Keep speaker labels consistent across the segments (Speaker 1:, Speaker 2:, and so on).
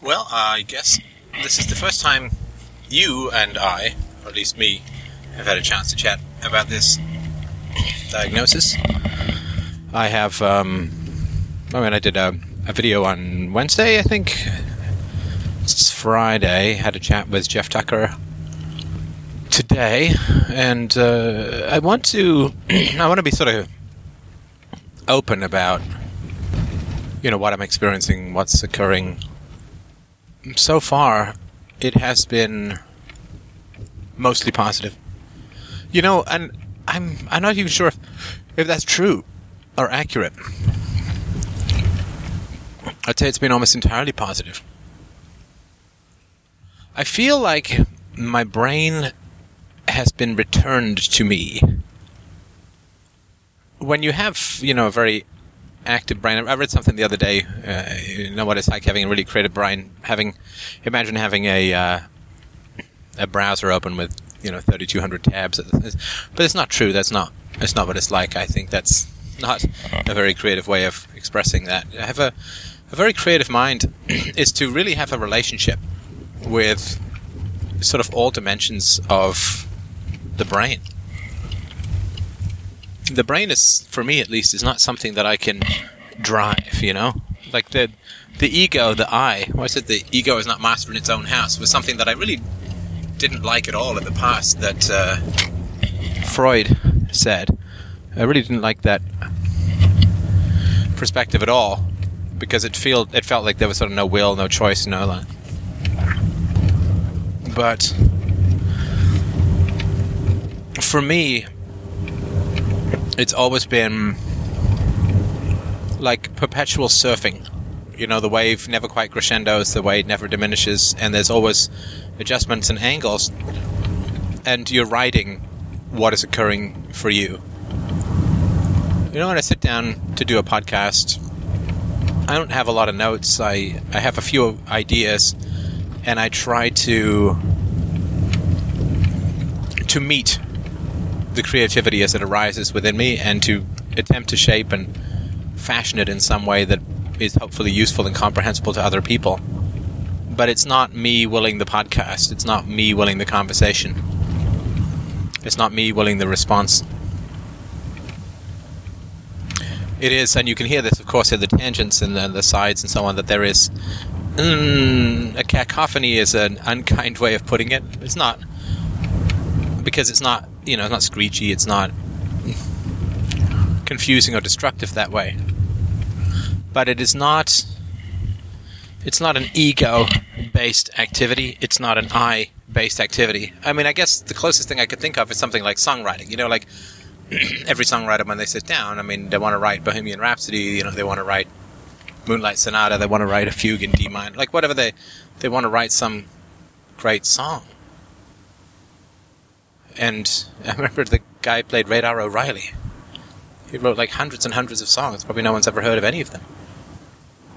Speaker 1: Well, I guess this is the first time you and I, or at least me, have had a chance to chat about this diagnosis. I have, um, I mean, I did a, a video on Wednesday, I think. It's Friday. Had a chat with Jeff Tucker today, and uh, I want to, I want to be sort of open about, you know, what I'm experiencing, what's occurring. So far, it has been mostly positive. You know, and I'm I'm not even sure if, if that's true or accurate. I'd say it's been almost entirely positive. I feel like my brain has been returned to me. When you have, you know, a very active brain, I read something the other day. Uh, you know what it's like having a really creative brain. Having, imagine having a uh, a browser open with you know 3200 tabs but it's not true that's not that's not what it's like i think that's not a very creative way of expressing that have a, a very creative mind is to really have a relationship with sort of all dimensions of the brain the brain is for me at least is not something that i can drive you know like the the ego the i why is it the ego is not master in its own house was something that i really didn't like at all in the past that uh, Freud said. I really didn't like that perspective at all because it felt it felt like there was sort of no will, no choice, no. Line. But for me, it's always been like perpetual surfing. You know, the wave never quite crescendos, the wave never diminishes, and there's always adjustments and angles, and you're riding what is occurring for you. You know, when I sit down to do a podcast, I don't have a lot of notes. I, I have a few ideas, and I try to to meet the creativity as it arises within me, and to attempt to shape and fashion it in some way that is hopefully useful and comprehensible to other people but it's not me willing the podcast. It's not me willing the conversation. It's not me willing the response. It is, and you can hear this, of course, in the tangents and the, the sides and so on, that there is mm, a cacophony is an unkind way of putting it. It's not because it's not, you know, it's not screechy. It's not confusing or destructive that way. But it is not it's not an ego based activity. It's not an I based activity. I mean, I guess the closest thing I could think of is something like songwriting. You know, like every songwriter when they sit down, I mean, they want to write Bohemian Rhapsody. You know, they want to write Moonlight Sonata. They want to write a fugue in D minor. Like whatever they they want to write some great song. And I remember the guy played Radar O'Reilly. He wrote like hundreds and hundreds of songs. Probably no one's ever heard of any of them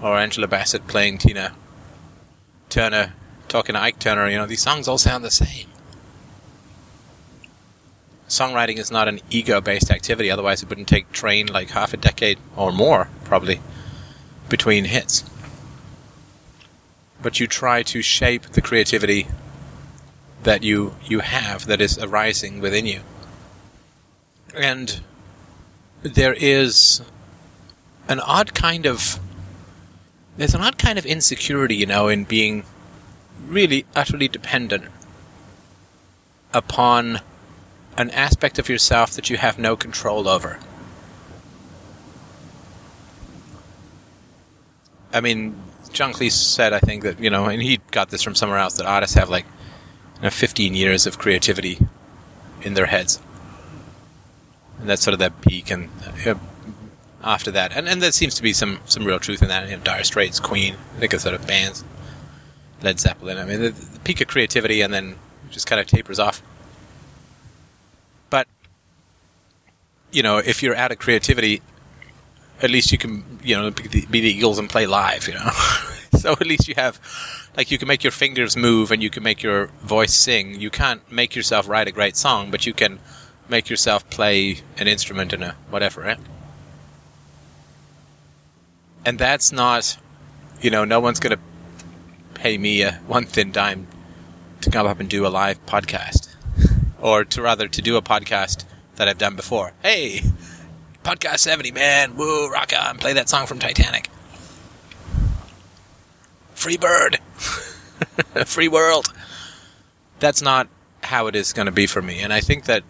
Speaker 1: or Angela Bassett playing Tina Turner, talking to Ike Turner. You know, these songs all sound the same. Songwriting is not an ego-based activity. Otherwise, it wouldn't take Train like half a decade or more, probably, between hits. But you try to shape the creativity that you you have that is arising within you, and there is an odd kind of there's an odd kind of insecurity, you know, in being really utterly dependent upon an aspect of yourself that you have no control over. I mean, John Cleese said, I think that, you know, and he got this from somewhere else, that artists have like 15 years of creativity in their heads. And that's sort of that peak. And uh, after that, and and there seems to be some some real truth in that. You know, Dire Straits, Queen, I think of sort of bands, Led Zeppelin. I mean, the, the peak of creativity, and then just kind of tapers off. But you know, if you're out of creativity, at least you can you know be the Eagles and play live. You know, so at least you have like you can make your fingers move and you can make your voice sing. You can't make yourself write a great song, but you can make yourself play an instrument in a whatever, right? and that's not, you know, no one's going to pay me a one thin dime to come up and do a live podcast, or to rather to do a podcast that I've done before. Hey, podcast seventy, man, woo, rock on, play that song from Titanic. Free bird, free world. That's not how it is going to be for me, and I think that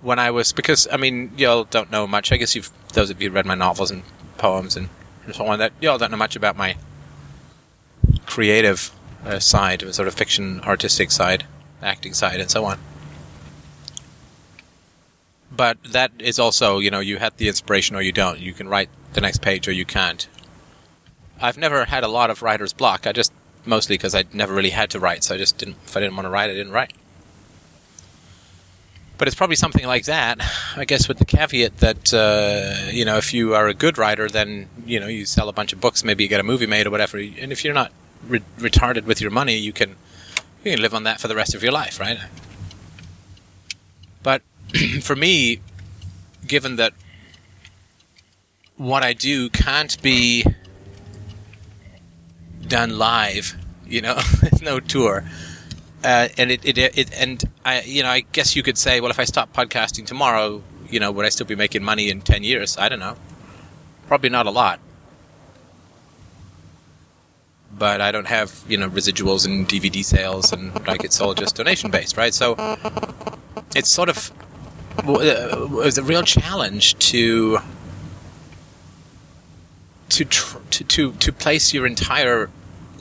Speaker 1: when I was because I mean y'all don't know much. I guess you've those of you who read my novels and poems and so on that y'all don't know much about my creative uh, side, sort of fiction, artistic side, acting side, and so on. But that is also, you know, you have the inspiration or you don't. You can write the next page or you can't. I've never had a lot of writer's block. I just mostly because I never really had to write, so I just didn't. If I didn't want to write, I didn't write. But it's probably something like that, I guess, with the caveat that uh, you know, if you are a good writer, then you know you sell a bunch of books, maybe you get a movie made or whatever. And if you're not re- retarded with your money, you can you can live on that for the rest of your life, right? But for me, given that what I do can't be done live, you know, no tour. Uh, and it, it, it, and I, you know, I guess you could say, well, if I stop podcasting tomorrow, you know, would I still be making money in 10 years? I don't know. Probably not a lot. But I don't have, you know, residuals and DVD sales and like it's all just donation based, right? So it's sort of, it was a real challenge to, to, tr- to, to, to place your entire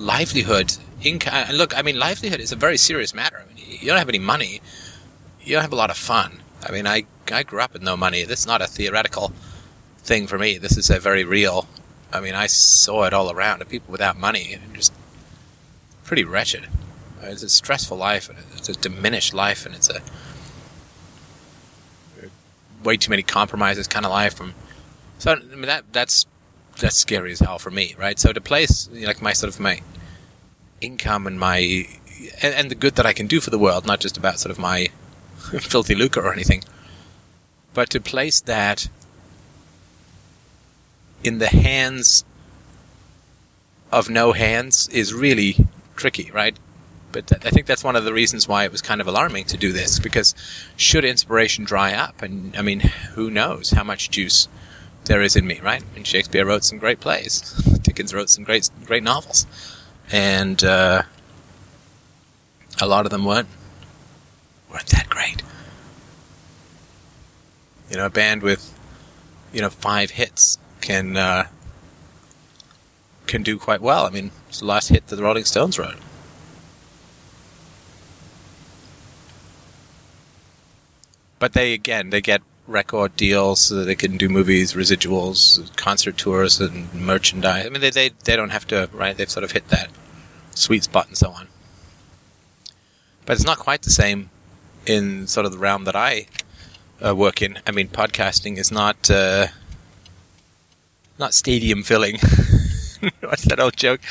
Speaker 1: livelihood income. And look, I mean, livelihood is a very serious matter. I mean, you don't have any money. You don't have a lot of fun. I mean, I I grew up with no money. This is not a theoretical thing for me. This is a very real. I mean, I saw it all around. People without money, just pretty wretched. It's a stressful life, and it's a diminished life, and it's a way too many compromises kind of life. From so, I mean, that that's that's scary as hell for me, right? So to place like my sort of my income and my and, and, the good that I can do for the world, not just about sort of my filthy lucre or anything, but to place that in the hands of no hands is really tricky, right? But I think that's one of the reasons why it was kind of alarming to do this, because should inspiration dry up, and I mean, who knows how much juice there is in me, right? And Shakespeare wrote some great plays, Dickens wrote some great, great novels and uh, a lot of them weren't weren't that great. You know, a band with you know five hits can uh, can do quite well. I mean, it's the last hit that the Rolling Stones wrote. But they again they get record deals so that they can do movies, residuals, concert tours, and merchandise. I mean, they, they, they don't have to, right? They've sort of hit that sweet spot and so on. But it's not quite the same in sort of the realm that I uh, work in. I mean, podcasting is not uh, not stadium filling. What's that old joke?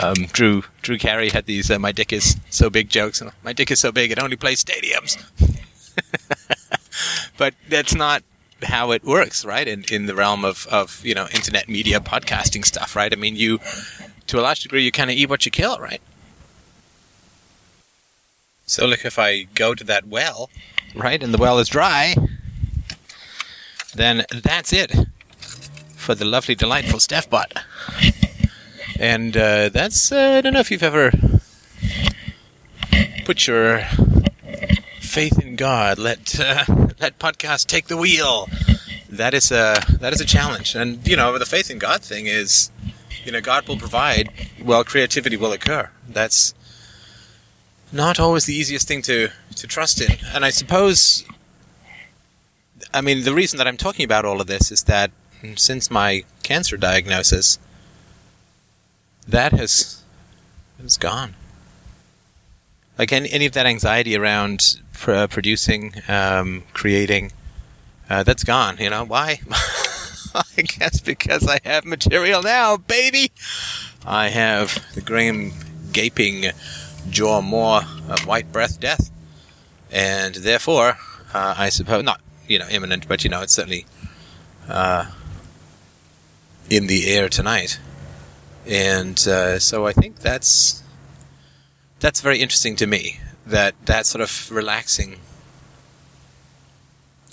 Speaker 1: Um, Drew Drew Carey had these uh, "my dick is so big" jokes. My dick is so big it only plays stadiums. But that's not how it works, right? In in the realm of of you know internet media podcasting stuff, right? I mean, you to a large degree, you kind of eat what you kill, right? So, look, if I go to that well, right, and the well is dry, then that's it for the lovely, delightful Steph Butt. And uh, that's, uh, I don't know if you've ever put your faith in God, let uh, let podcast take the wheel. That is a that is a challenge, and you know the faith in God thing is you know, God will provide, well, creativity will occur. That's not always the easiest thing to, to trust in. And I suppose, I mean, the reason that I'm talking about all of this is that since my cancer diagnosis, that has, has gone. Like any, any of that anxiety around pr- producing, um, creating, uh, that's gone. You know, why? I guess because I have material now, baby. I have the grim, gaping jaw more of white breath death. And therefore, uh, I suppose, not, you know, imminent, but, you know, it's certainly uh, in the air tonight. And uh, so I think that's that's very interesting to me. That that sort of relaxing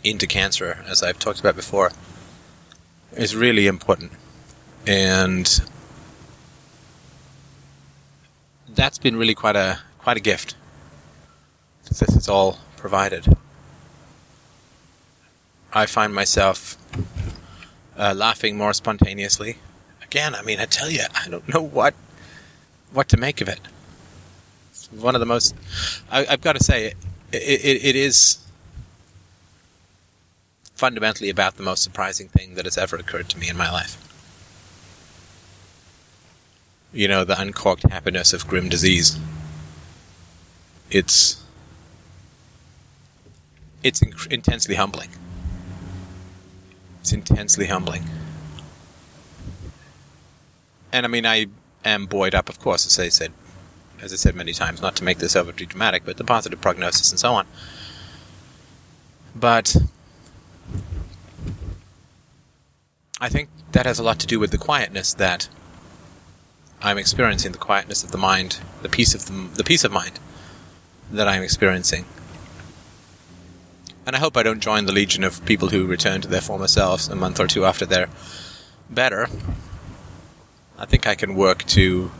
Speaker 1: into cancer, as I've talked about before, is really important. And that's been really quite a quite a gift. This is all provided. I find myself uh, laughing more spontaneously. Again, I mean, I tell you, I don't know what what to make of it. One of the most. I, have got to say, it, it, it is fundamentally about the most surprising thing that has ever occurred to me in my life. You know, the uncorked happiness of grim disease. It's it's inc- intensely humbling. It's intensely humbling. And I mean, I am buoyed up, of course, as I said, as I said many times, not to make this overly dramatic, but the positive prognosis and so on. But I think that has a lot to do with the quietness that I'm experiencing, the quietness of the mind, the peace of the, the peace of mind that I'm experiencing. And I hope I don't join the legion of people who return to their former selves a month or two after they're better. I think I can work to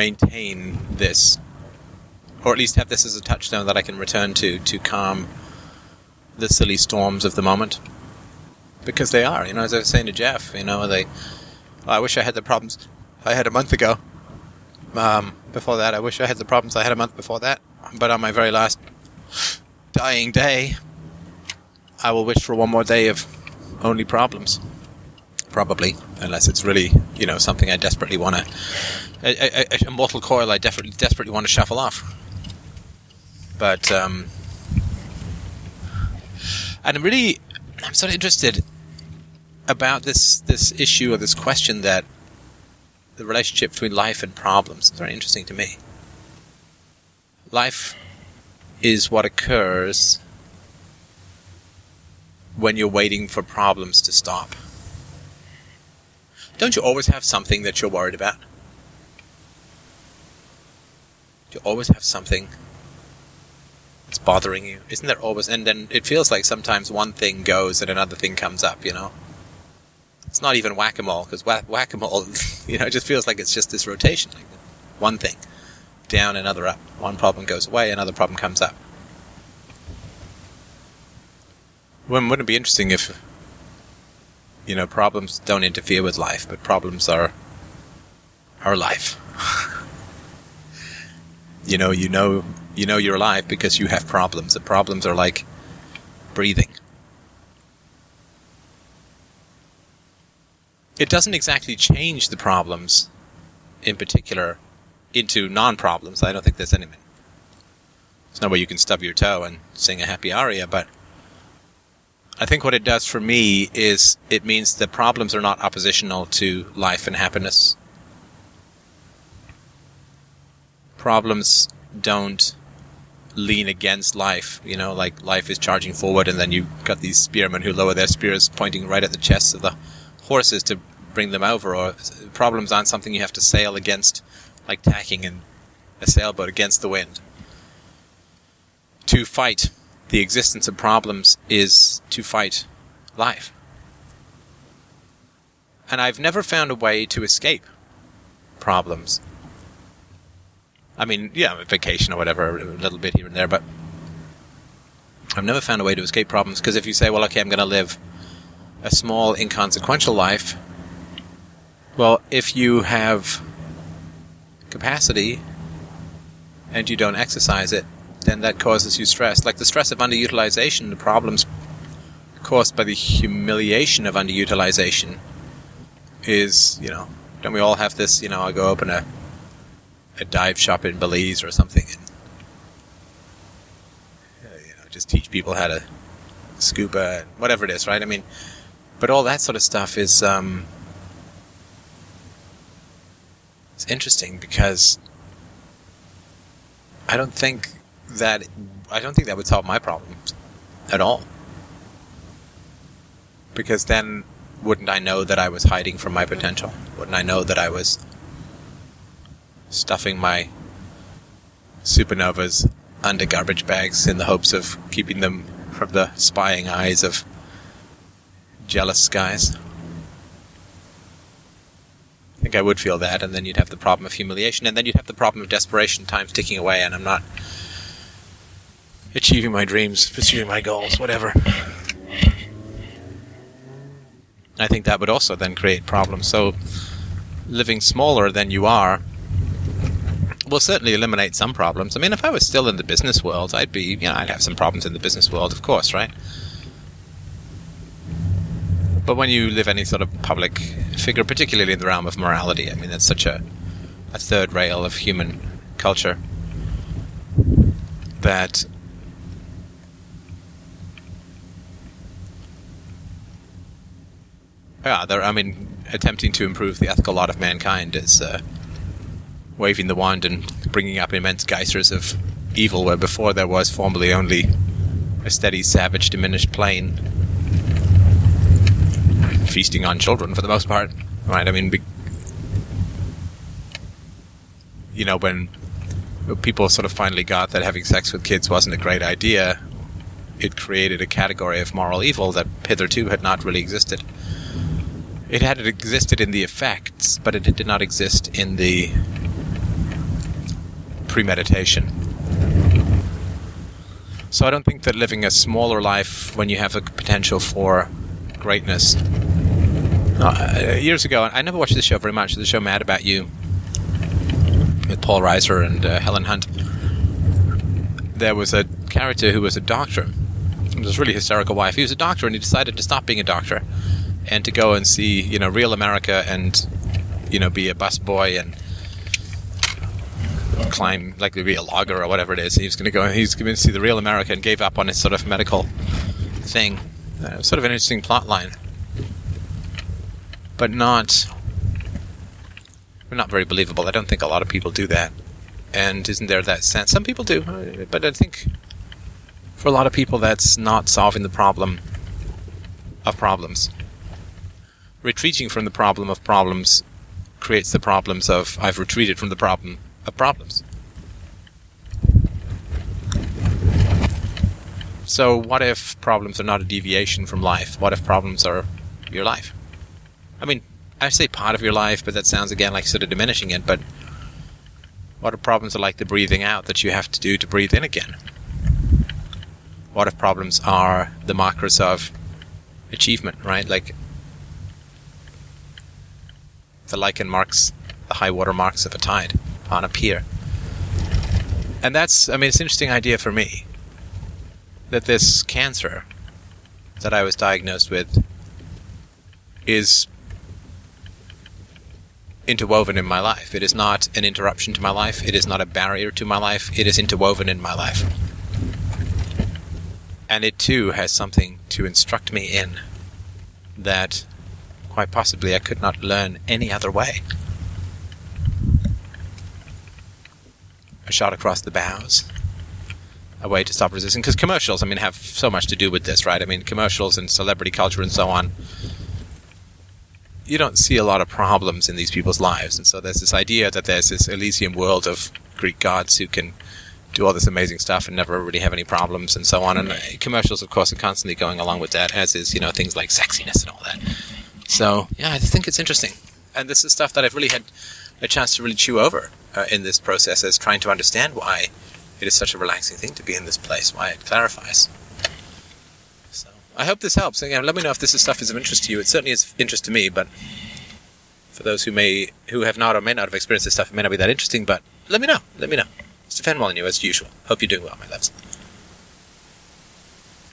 Speaker 1: maintain this, or at least have this as a touchstone that I can return to to calm the silly storms of the moment. Because they are, you know, as I was saying to Jeff, you know, they. I wish I had the problems I had a month ago. Um, before that, I wish I had the problems I had a month before that. But on my very last dying day, I will wish for one more day of only problems. Probably, unless it's really, you know, something I desperately want to. A, a, a, mortal coil I desperately, desperately want to shuffle off. But, um. And I'm really. I'm sort of interested about this, this issue or this question that the relationship between life and problems. It's very interesting to me. Life is what occurs when you're waiting for problems to stop. Don't you always have something that you're worried about? Do you always have something that's bothering you? Isn't there always? And then it feels like sometimes one thing goes and another thing comes up, you know? It's not even whack a mole, because whack a mole, you know, it just feels like it's just this rotation. Like one thing down, another up. One problem goes away, another problem comes up. Wouldn't it be interesting if, you know, problems don't interfere with life, but problems are our life. You know, you know, you know you're alive because you have problems. The problems are like breathing. It doesn't exactly change the problems in particular into non-problems. I don't think there's anything. There's no way you can stub your toe and sing a happy aria, but I think what it does for me is it means that problems are not oppositional to life and happiness. Problems don't lean against life, you know, like life is charging forward and then you've got these spearmen who lower their spears pointing right at the chests of the horses to bring them over, or problems aren't something you have to sail against like tacking in a sailboat against the wind. To fight the existence of problems is to fight life. And I've never found a way to escape problems. I mean, yeah, vacation or whatever, a little bit here and there, but I've never found a way to escape problems because if you say, well, okay, I'm going to live a small, inconsequential life, well, if you have capacity and you don't exercise it, then that causes you stress. Like the stress of underutilization, the problems caused by the humiliation of underutilization is, you know, don't we all have this, you know, I go open a a dive shop in Belize or something and uh, you know, just teach people how to scuba, and whatever it is, right? I mean, but all that sort of stuff is um, it's interesting because I don't think that I don't think that would solve my problems at all. Because then wouldn't I know that I was hiding from my potential? Wouldn't I know that I was stuffing my supernovas under garbage bags in the hopes of keeping them from the spying eyes of jealous guys? I think I would feel that, and then you'd have the problem of humiliation, and then you'd have the problem of desperation, time's ticking away, and I'm not achieving my dreams, pursuing my goals, whatever. I think that would also then create problems. So, living smaller than you are will certainly eliminate some problems. I mean, if I was still in the business world, I'd be, you know, I'd have some problems in the business world, of course, right? But when you live any sort of public figure, particularly in the realm of morality, I mean, that's such a, a third rail of human culture that yeah, I mean, attempting to improve the ethical lot of mankind is uh, waving the wand and bringing up immense geysers of evil where before there was formerly only a steady, savage, diminished plane feasting on children for the most part. Right? I mean, be- you know, when people sort of finally got that having sex with kids wasn't a great idea, it created a category of moral evil that hitherto had not really existed. It had existed in the effects, but it did not exist in the premeditation. So I don't think that living a smaller life when you have the potential for greatness uh, years ago, I never watched the show very much. The show Mad About You with Paul Reiser and uh, Helen Hunt. There was a character who was a doctor. It was really hysterical wife. He was a doctor, and he decided to stop being a doctor and to go and see, you know, real America and, you know, be a busboy and climb, like be a logger or whatever it is. He was going to go. He's going to see the real America and gave up on his sort of medical thing. Uh, sort of an interesting plot line but not not very believable. I don't think a lot of people do that. And isn't there that sense? Some people do, but I think for a lot of people that's not solving the problem of problems. Retreating from the problem of problems creates the problems of I've retreated from the problem of problems. So, what if problems are not a deviation from life? What if problems are your life? I mean, I say part of your life, but that sounds again like sort of diminishing it. But what if problems are like the breathing out that you have to do to breathe in again? What if problems are the markers of achievement, right? Like the lichen marks the high water marks of a tide on a pier. And that's, I mean, it's an interesting idea for me that this cancer that I was diagnosed with is interwoven in my life. It is not an interruption to my life. It is not a barrier to my life. It is interwoven in my life. And it too has something to instruct me in that quite possibly I could not learn any other way. A shot across the bows. A way to stop resisting. Because commercials, I mean, have so much to do with this, right? I mean, commercials and celebrity culture and so on you don't see a lot of problems in these people's lives. And so there's this idea that there's this Elysium world of Greek gods who can do all this amazing stuff and never really have any problems and so on. And commercials, of course, are constantly going along with that, as is, you know, things like sexiness and all that. So, yeah, I think it's interesting. And this is stuff that I've really had a chance to really chew over uh, in this process as trying to understand why it is such a relaxing thing to be in this place, why it clarifies. So I hope this helps. Again, let me know if this stuff is of interest to you. It certainly is of interest to me, but for those who may who have not or may not have experienced this stuff, it may not be that interesting. But let me know. Let me know. Stefan Molyneux, as usual. Hope you're doing well, my loves.